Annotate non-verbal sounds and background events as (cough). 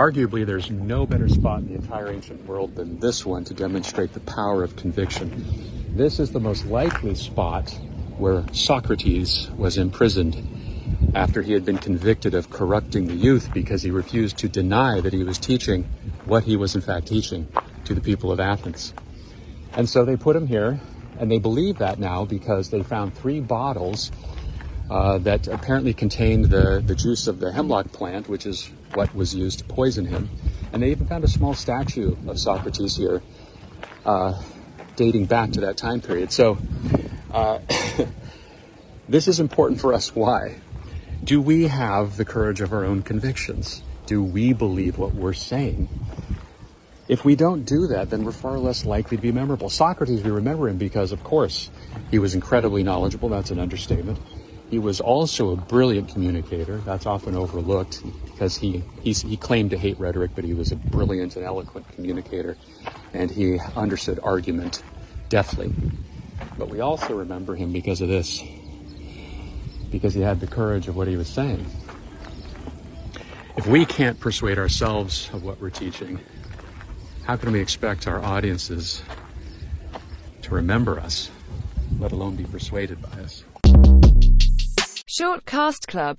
Arguably, there's no better spot in the entire ancient world than this one to demonstrate the power of conviction. This is the most likely spot where Socrates was imprisoned after he had been convicted of corrupting the youth because he refused to deny that he was teaching what he was in fact teaching to the people of Athens. And so they put him here, and they believe that now because they found three bottles uh, that apparently contained the, the juice of the hemlock plant, which is what was used to poison him. And they even found a small statue of Socrates here, uh, dating back to that time period. So uh, (coughs) this is important for us. Why? Do we have the courage of our own convictions? Do we believe what we're saying? If we don't do that, then we're far less likely to be memorable. Socrates, we remember him because, of course, he was incredibly knowledgeable. That's an understatement. He was also a brilliant communicator. That's often overlooked because he, he claimed to hate rhetoric, but he was a brilliant and eloquent communicator, and he understood argument deftly. But we also remember him because of this, because he had the courage of what he was saying. If we can't persuade ourselves of what we're teaching, how can we expect our audiences to remember us, let alone be persuaded by us? Short Cast Club